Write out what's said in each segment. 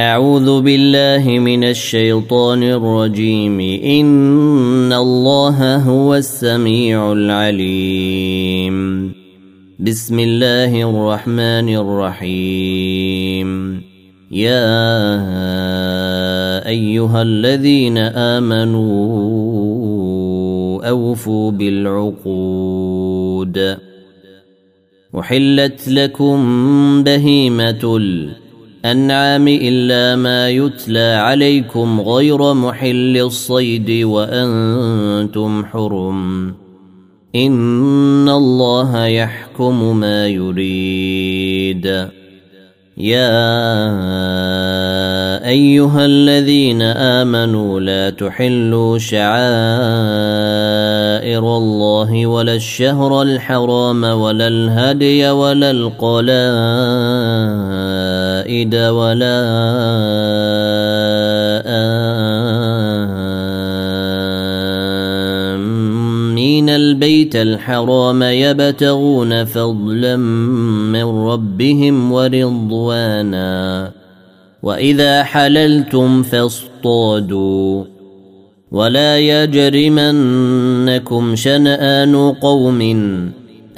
أعوذ بالله من الشيطان الرجيم. إن الله هو السميع العليم. بسم الله الرحمن الرحيم. يا أيها الذين آمنوا أوفوا بالعقود. وحلت لكم بهيمة الأنعام إلا ما يتلى عليكم غير محل الصيد وأنتم حرم. إن الله يحكم ما يريد. يا أيها الذين آمنوا لا تحلوا شعائر الله ولا الشهر الحرام ولا الهدي ولا القلائد ولا آمين. البيت الحرام يبتغون فضلا من ربهم ورضوانا. وإذا حللتم فاصطادوا. ولا يجرمنكم شنآن قوم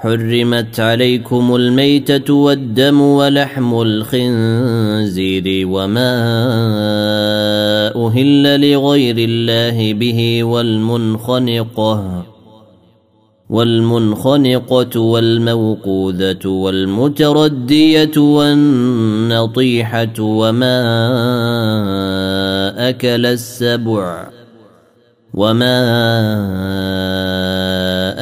حرمت عليكم الميتة والدم ولحم الخنزير وما أهل لغير الله به والمنخنقة والمنخنقة والموقوذة والمتردية والنطيحة وما أكل السبع وما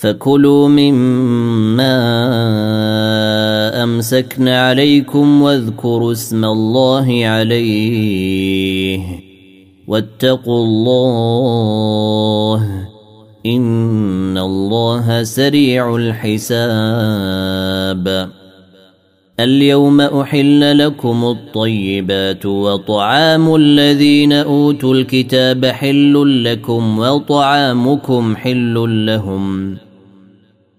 فكلوا مما أمسكن عليكم واذكروا اسم الله عليه واتقوا الله إن الله سريع الحساب. اليوم أحل لكم الطيبات وطعام الذين أوتوا الكتاب حل لكم وطعامكم حل لهم.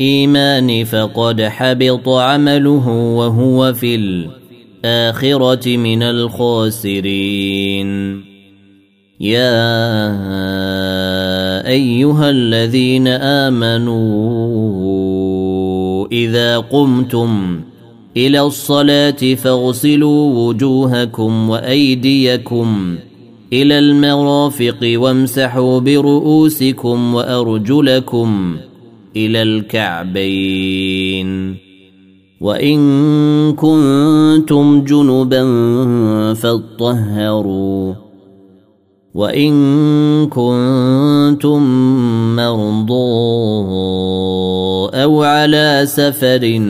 الإيمان فقد حبط عمله وهو في الآخرة من الخاسرين. يا أيها الذين آمنوا إذا قمتم إلى الصلاة فاغسلوا وجوهكم وأيديكم إلى المرافق وامسحوا برؤوسكم وأرجلكم إلى الكعبين. وإن كنتم جنبا فاطهروا. وإن كنتم مرضى أو على سفر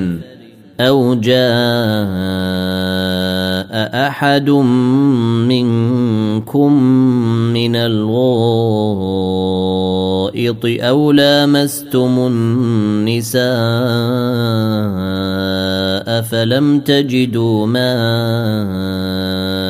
أو جاء احد منكم من الغائط أو لامستم النساء فلم تجدوا ماء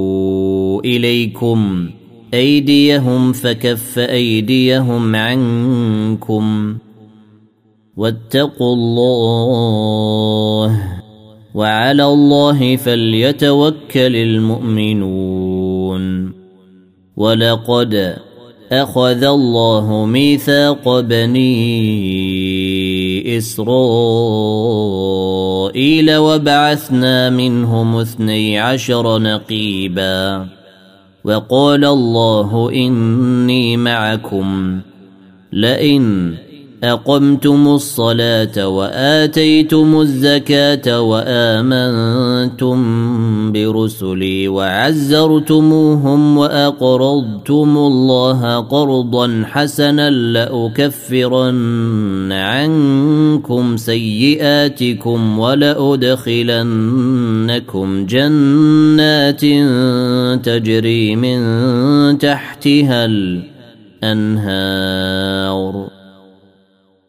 إليكم أيديهم فكف أيديهم عنكم واتقوا الله وعلى الله فليتوكل المؤمنون ولقد أخذ الله ميثاق بني إسرائيل وبعثنا منهم اثني عشر نقيبا وقال الله إني معكم. لئن أقمتم الصلاة وآتيتم الزكاة وآمنتم برسلي وعزرتموهم وأقرضتم الله قرضا حسنا لأكفرن عنكم سيئاتكم ولأدخلنكم جنات تجري من تحتها الأنهار.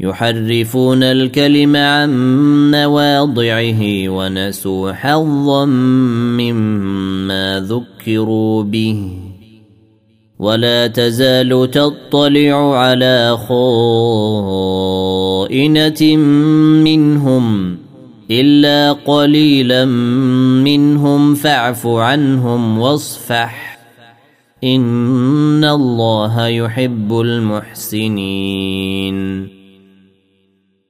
يحرفون الكلم عن مواضعه ونسوا حظا مما ذكروا به. ولا تزال تطلع على خائنة منهم إلا قليلا منهم فاعف عنهم واصفح. إن الله يحب المحسنين.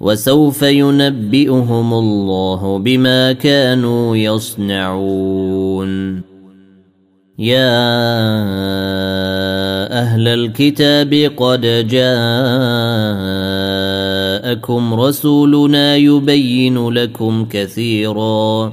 وسوف ينبئهم الله بما كانوا يصنعون. يا أهل الكتاب قد جاءكم رسولنا يبين لكم كثيرا.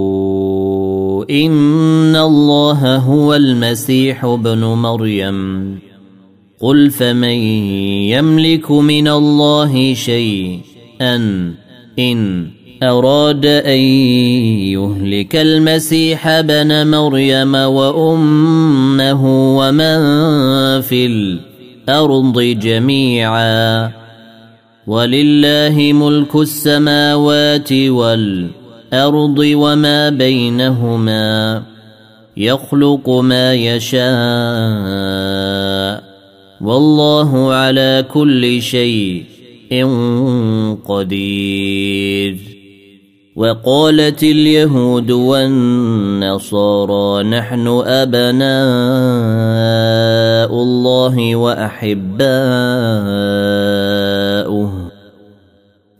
ان الله هو المسيح ابن مريم. قل فمن يملك من الله شيئا ان اراد ان يهلك المسيح ابن مريم وامه ومن في الأرض جميعا. ولله ملك السماوات الأرض وما بينهما. يخلق ما يشاء. والله على كل شيء قدير. وقالت اليهود والنصارى نحن أبناء الله وأحباؤه.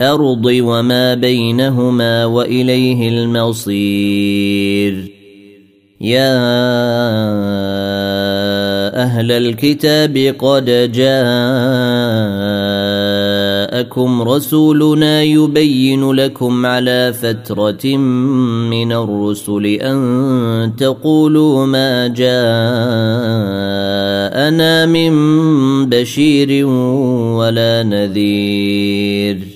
الأرض وما بينهما وإليه المصير. يا أهل الكتاب قد جاءكم رسولنا يبين لكم على فترة من الرسل أن تقولوا ما جاءنا من بشير ولا نذير.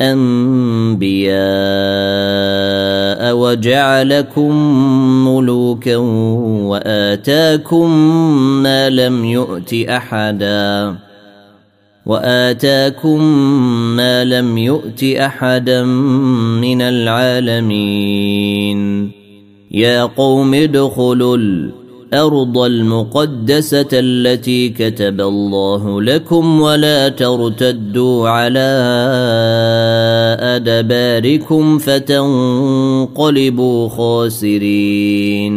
انبياء وجعلكم ملوكا وآتاكم ما لم يؤت أحدا. وآتاكم ما لم يؤت أحدا من العالمين. يا قوم ادخلوا الأرض المقدسة التي كتب الله لكم ولا ترتدوا على أدباركم فتنقلبوا خاسرين.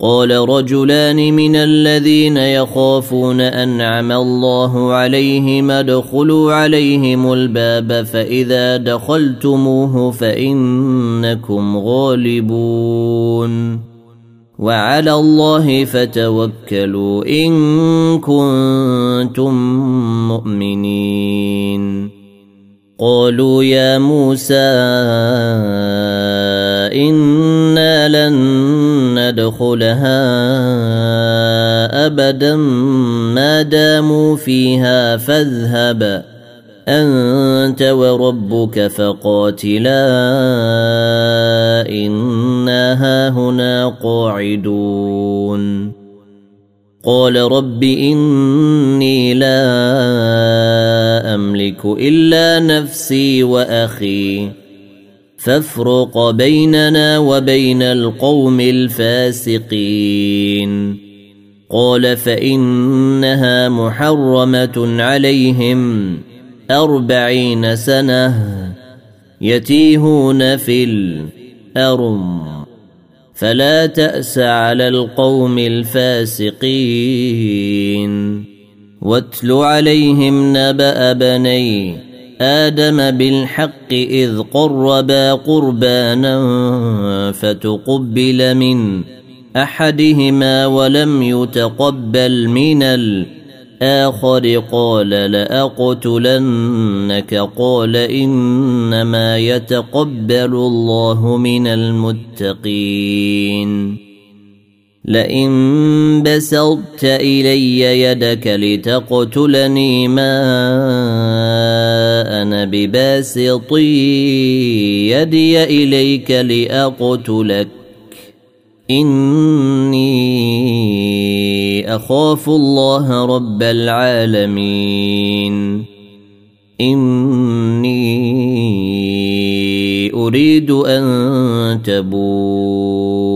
قال رجلان من الذين يخافون أنعم الله عليهم ادخلوا عليهم الباب فإذا دخلتموه فإنكم غالبون. وعلى الله فتوكلوا إن كنتم مؤمنين. قالوا يا موسى أنا لن ندخلها ابدا ما داموا فيها فاذهب انت وربك فقاتلا انا هاهنا قاعدون قال رب اني لا املك الا نفسي واخي فافرق بيننا وبين القوم الفاسقين. قال فإنها محرمة عليهم أربعين سنة يتيهون في الارم فلا تأس على القوم الفاسقين. واتل عليهم نبأ بني آدم بالحق إذ قربا قربانا فتقبل من أحدهما ولم يتقبل من الآخر. قال لأقتلنك. قال إنما يتقبل الله من المتقين. لئن بسطت إلي يدك لتقتلني ما أنا بباسط يدي إليك لأقتلك. إني أخاف الله رب العالمين. إني أريد أن تبوء.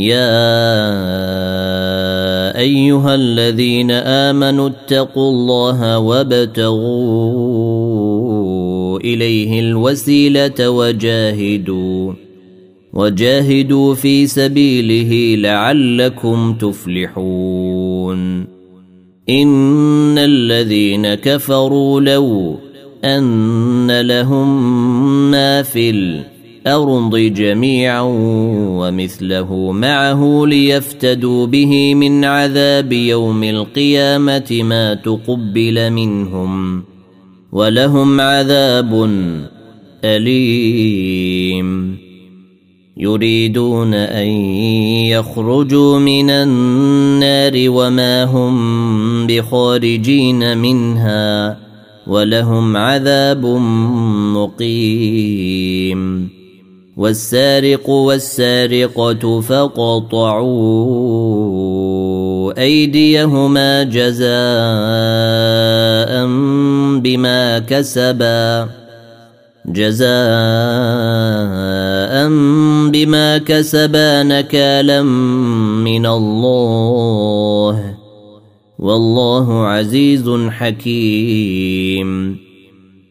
يا أيها الذين آمنوا اتقوا الله وابتغوا إليه الوسيلة وجاهدوا وجاهدوا في سبيله لعلكم تفلحون. إن الذين كفروا لو أن لهم ما في الأرض جميعا ومثله معه ليفتدوا به من عذاب يوم القيامة ما تقبل منهم ولهم عذاب أليم. يريدون أن يخرجوا من النار وما هم بخارجين منها ولهم عذاب مقيم. والسارق والسارقة فقطعوا أيديهما جزاء بما كسبا جزاء بما كسبا نكالا من الله. والله عزيز حكيم.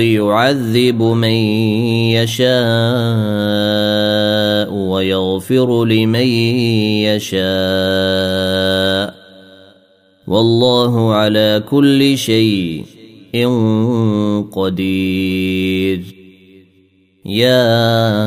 يعذب من يشاء ويغفر لمن يشاء. والله على كل شيء قدير. يا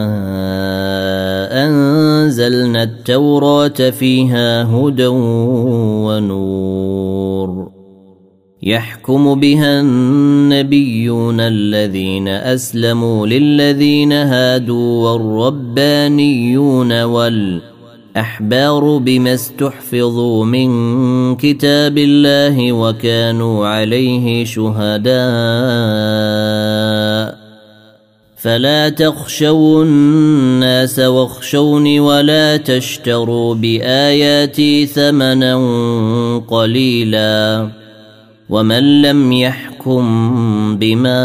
التوراة فيها هدى ونور. يحكم بها النبيون الذين أسلموا للذين هادوا والربانيون والأحبار بما استحفظوا من كتاب الله وكانوا عليه شهداء. فلا تخشوا الناس واخشوني ولا تشتروا بآياتي ثمنا قليلا ومن لم يحكم بما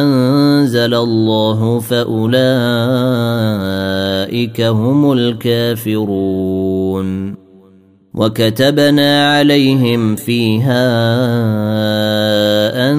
أنزل الله فأولئك هم الكافرون وكتبنا عليهم فيها أن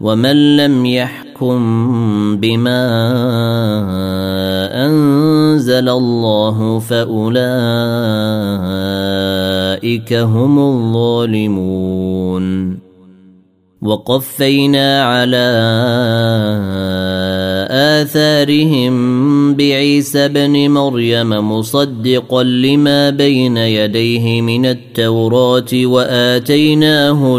ومن لم يحكم بما أنزل الله فأولئك هم الظالمون وقفينا على آثارهم بعيسى بن مريم مصدقا لما بين يديه من التوراة وآتيناه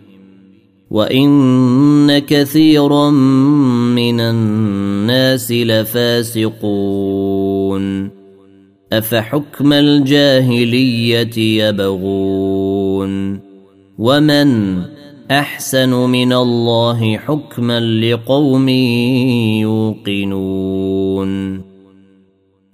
وان كثيرا من الناس لفاسقون افحكم الجاهليه يبغون ومن احسن من الله حكما لقوم يوقنون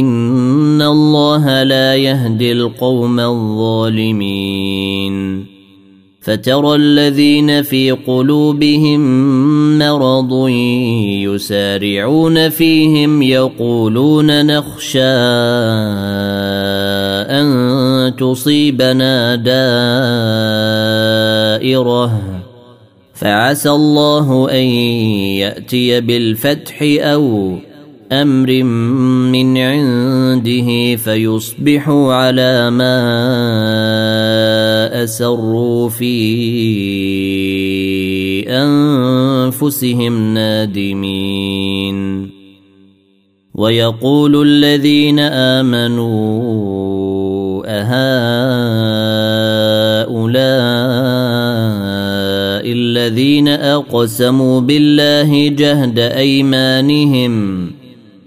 ان الله لا يهدي القوم الظالمين فترى الذين في قلوبهم مرض يسارعون فيهم يقولون نخشى ان تصيبنا دائره فعسى الله ان ياتي بالفتح أو أمر من عنده فيصبحوا على ما أسروا في أنفسهم نادمين. ويقول الذين آمنوا أهؤلاء الذين أقسموا بالله جهد أيمانهم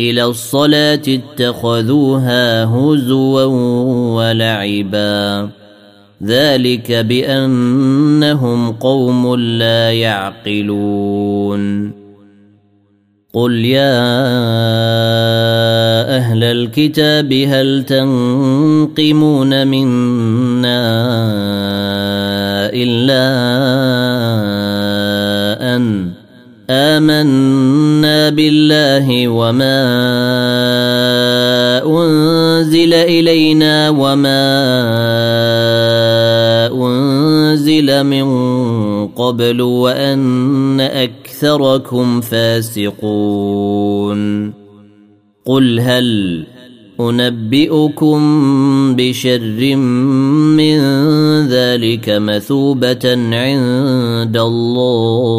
إلى الصلاة اتخذوها هزوا ولعبا. ذلك بأنهم قوم لا يعقلون. قل يا أهل الكتاب هل تنقمون منا إلا أن آمنا بالله وما أنزل إلينا وما أنزل من قبل وأن أكثركم فاسقون. قل هل أنبئكم بشر من ذلك مثوبة عند الله؟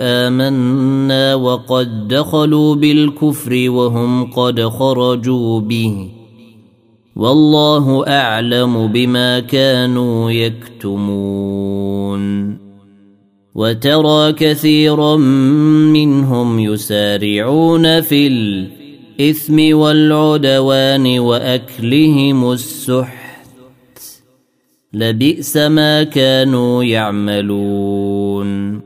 آمنا وقد دخلوا بالكفر وهم قد خرجوا به. والله أعلم بما كانوا يكتمون. وترى كثيرا منهم يسارعون في الإثم والعدوان وأكلهم السحت. لبئس ما كانوا يعملون.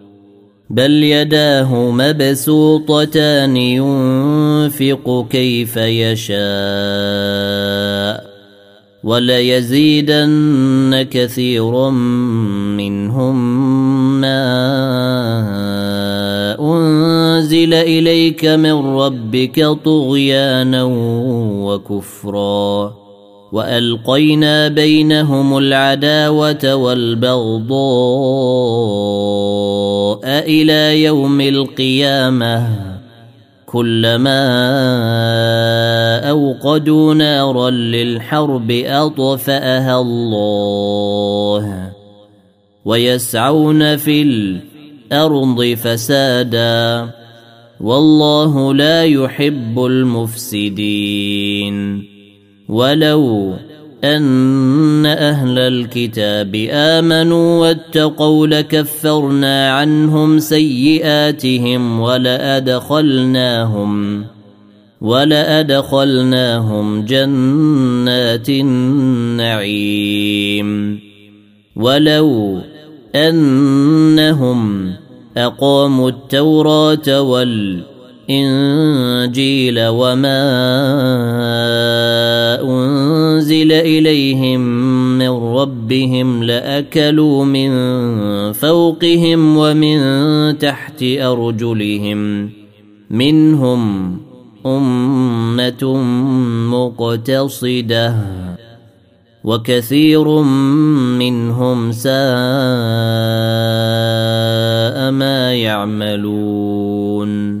بل يداه مبسوطتان ينفق كيف يشاء وليزيدن كثيرا منهم ما انزل اليك من ربك طغيانا وكفرا والقينا بينهم العداوه والبغضاء إلى يوم القيامة كلما أوقدوا نارا للحرب أطفأها الله ويسعون في الأرض فسادا والله لا يحب المفسدين ولو أن أهل الكتاب آمنوا واتقوا لكفرنا عنهم سيئاتهم ولادخلناهم ولأدخلناهم جنات النعيم. ولو أنهم أقاموا التوراة والانجيل وما أنزل إليهم من ربهم لأكلوا من فوقهم ومن تحت أرجلهم منهم أمة مقتصدة وكثير منهم ساء ما يعملون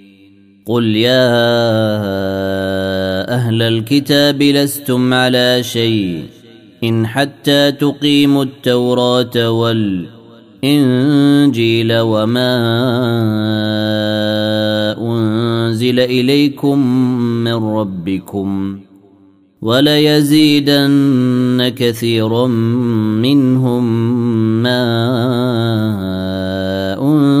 قل يا أهل الكتاب لستم على شيء ان حتى تقيموا التوراه والانجيل وما انزل اليكم من ربكم وليزيدن كثيرا منهم ما انزل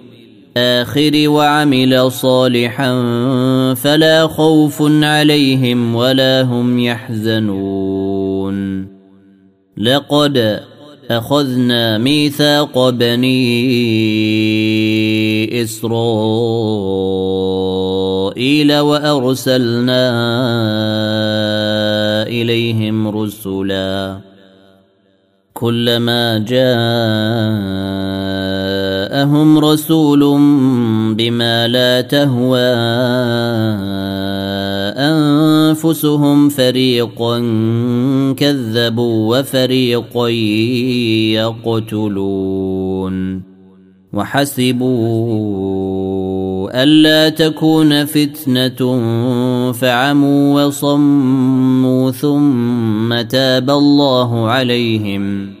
الآخر وعمل صالحا فلا خوف عليهم ولا هم يحزنون. لقد أخذنا ميثاق بني إسرائيل وأرسلنا إليهم رسلا. كلما جاءهم رسول بما لا تهوى أنفسهم فريقا كذبوا وفريقا يقتلون وحسبوا ألا تكون فتنة فعموا وصموا ثم تاب الله عليهم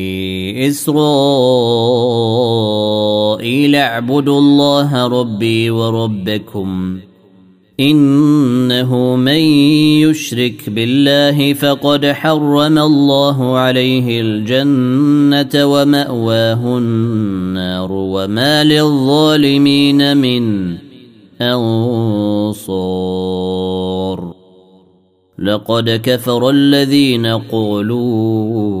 إسرائيل اعبدوا الله ربي وربكم إنه من يشرك بالله فقد حرم الله عليه الجنة ومأواه النار وما للظالمين من أنصار. لقد كفر الذين قالوا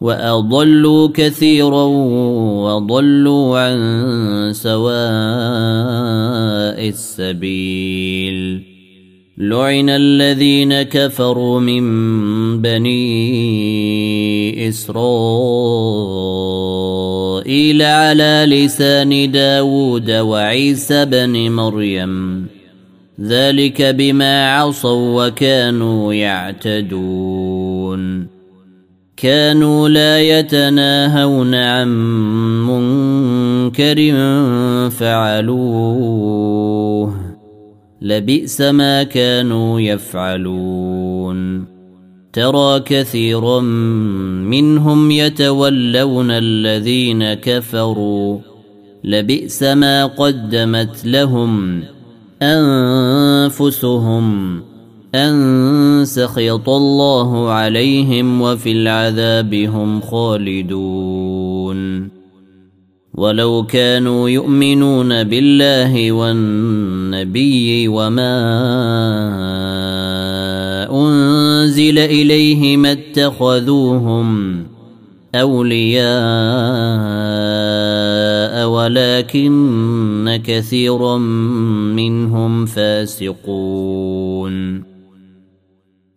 واضلوا كثيرا وضلوا عن سواء السبيل لعن الذين كفروا من بني اسرائيل على لسان داود وعيسى بن مريم ذلك بما عصوا وكانوا يعتدون كانوا لا يتناهون عن منكر فعلوه. لبئس ما كانوا يفعلون. ترى كثيرا منهم يتولون الذين كفروا. لبئس ما قدمت لهم أنفسهم. أن سخط الله عليهم وفي العذاب هم خالدون. ولو كانوا يؤمنون بالله والنبي وما أنزل إليه ما اتخذوهم أولياء ولكن كثيرا منهم فاسقون.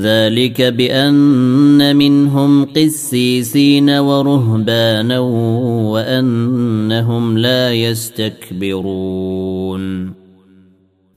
ذلك بأن منهم قسيسين ورهبانا وأنهم لا يستكبرون.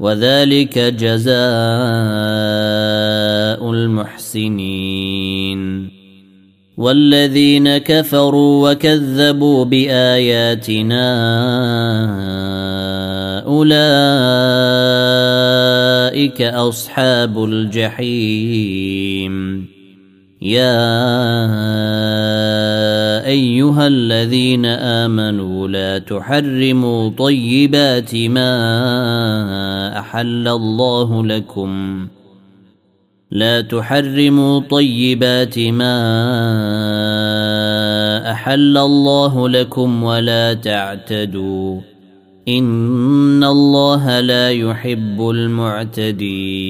وذلك جزاء المحسنين. والذين كفروا وكذبوا بآياتنا أولئك أصحاب الجحيم. يا أيها الذين آمنوا لا تحرموا طيبات ما أحل الله لكم. لا تحرموا طيبات ما أحل الله لكم ولا تعتدوا. إن الله لا يحب المعتدين.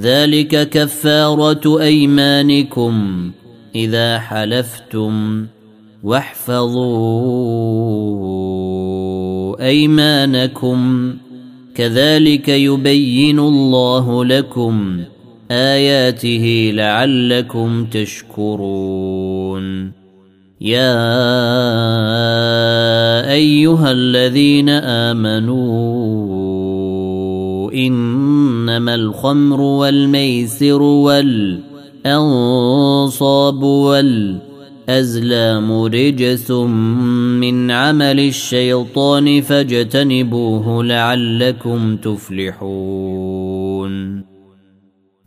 ذلك كفارة أيمانكم إذا حلفتم واحفظوا أيمانكم. كذلك يبين الله لكم آياته لعلكم تشكرون. يا أيها الذين آمنوا انما الخمر والميسر والأنصاب والأزلام رجس من عمل الشيطان فاجتنبوه لعلكم تفلحون.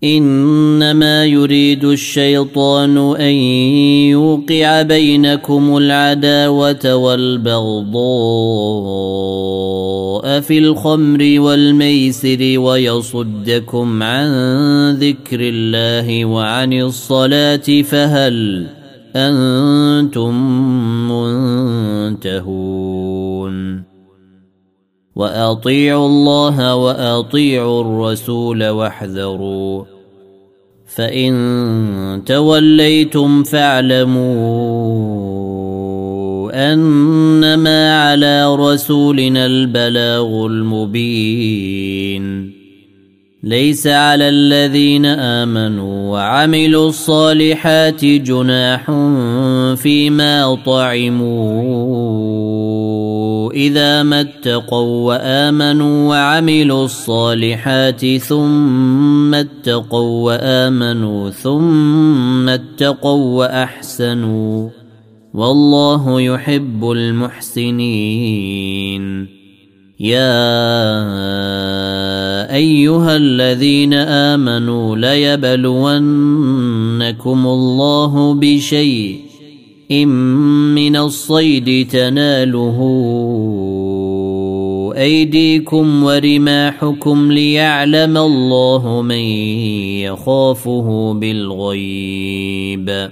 إنما يريد الشيطان أن يوقع بينكم العداوة والبغضاء. في الخمر والميسر ويصدكم عن ذكر الله وعن الصلاة فهل أنتم منتهون وأطيعوا الله وأطيعوا الرسول واحذروا فإن توليتم فاعلموا أنما على رسولنا البلاغ المبين. ليس على الذين آمنوا وعملوا الصالحات جناح فيما طعموا. إذا ما اتقوا وآمنوا وعملوا الصالحات ثم اتقوا وآمنوا ثم اتقوا وأحسنوا. والله يحب المحسنين. يا أيها الذين آمنوا ليبلونكم الله بشيء من الصيد تناله أيديكم ورماحكم ليعلم الله من يخافه بالغيب.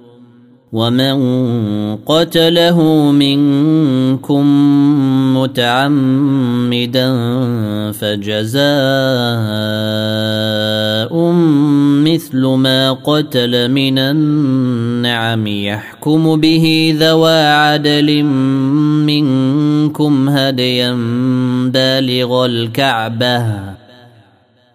ومن قتله منكم متعمدا فجزاء مثل ما قتل من النعم يحكم به ذوى عدل منكم هديا بالغ الكعبه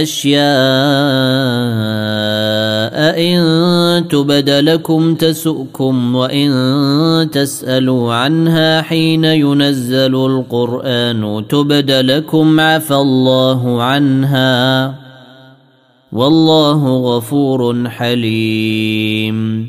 أشياء إن تبد لكم تسؤكم وإن تسألوا عنها حين ينزل القرآن تبد لكم عفى الله عنها والله غفور حليم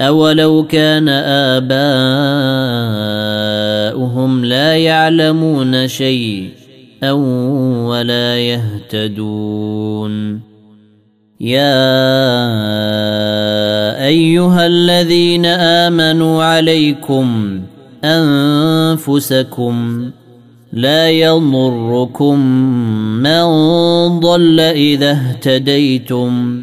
أولو كان آباؤهم لا يعلمون شيئا ولا يهتدون يا أيها الذين آمنوا عليكم أنفسكم لا يضركم من ضل إذا اهتديتم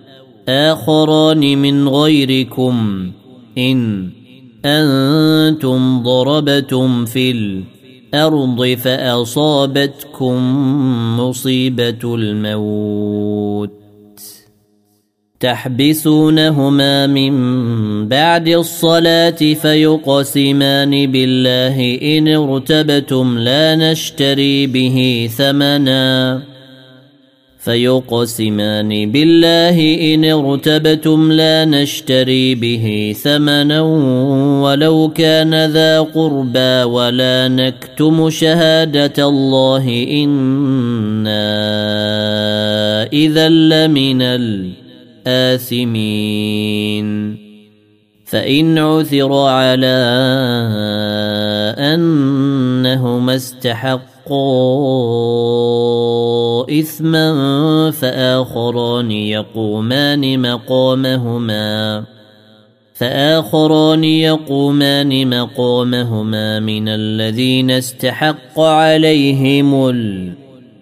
آخران من غيركم إن أنتم ضربتم في الأرض فأصابتكم مصيبة الموت. تحبسونهما من بعد الصلاة فيقسمان بالله إن ارتبتم لا نشتري به ثمناً. فيقسمان بالله إن ارتبتم لا نشتري به ثمنا ولو كان ذا قربى ولا نكتم شهادة الله إنا إذا لمن الآثمين. فإن عثر على أنهما استحقا إثما فآخران يقومان مقامهما فآخران يقومان مقامهما من الذين استحق عليهم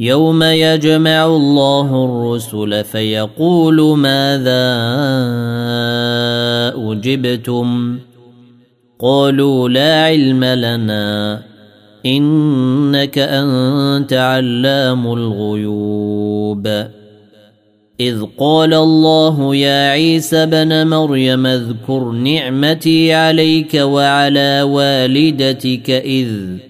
يوم يجمع الله الرسل فيقول ماذا اجبتم قالوا لا علم لنا انك انت علام الغيوب اذ قال الله يا عيسى بن مريم اذكر نعمتي عليك وعلى والدتك اذ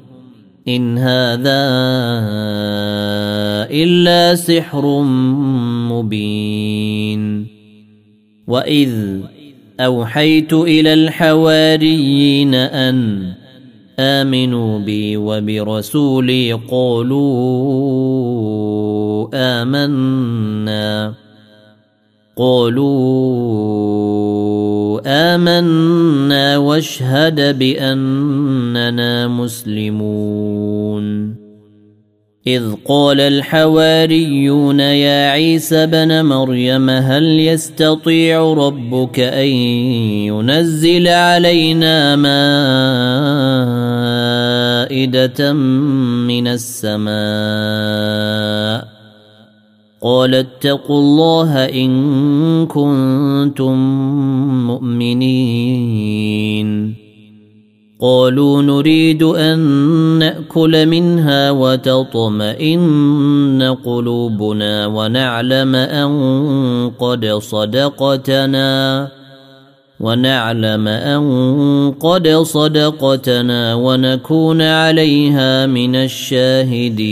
ان هذا الا سحر مبين واذ اوحيت إلى الحواريين ان امنوا بي وبرسولي قالوا امنا قالوا آمنا واشهد بأننا مسلمون. إذ قال الحواريون يا عيسى بن مريم هل يستطيع ربك أن ينزل علينا مائدة من السماء؟ قال اتقوا الله إن كنتم مؤمنين. قالوا نريد أن نأكل منها وتطمئن قلوبنا ونعلم أن قد صدقتنا. ونعلم أن قد صدقتنا ونكون عليها من الشاهدين.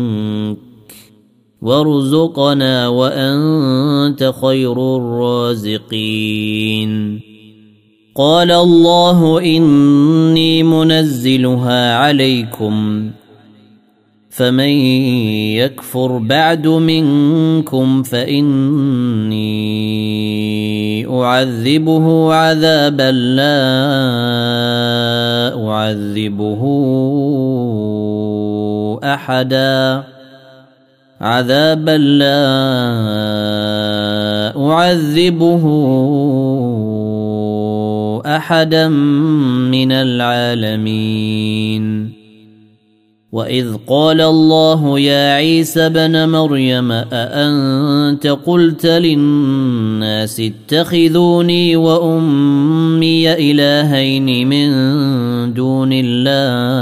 وارزقنا وانت خير الرازقين قال الله اني منزلها عليكم فمن يكفر بعد منكم فاني اعذبه عذابا لا اعذبه احدا عذابا لا أعذبه أحدا من العالمين. وإذ قال الله يا عيسى بن مريم أأنت قلت للناس اتخذوني وأمي إلهين من دون الله؟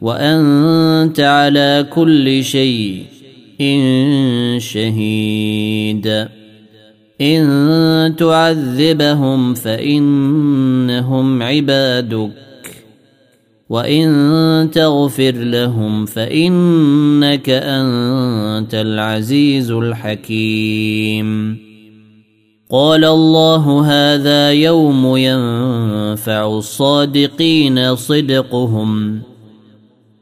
وأنت على كل شيء شهيد. إن تعذبهم فإنهم عبادك. وإن تغفر لهم فإنك أنت العزيز الحكيم. قال الله هذا يوم ينفع الصادقين صدقهم.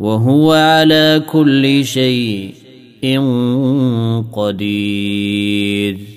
وهو على كل شيء قدير.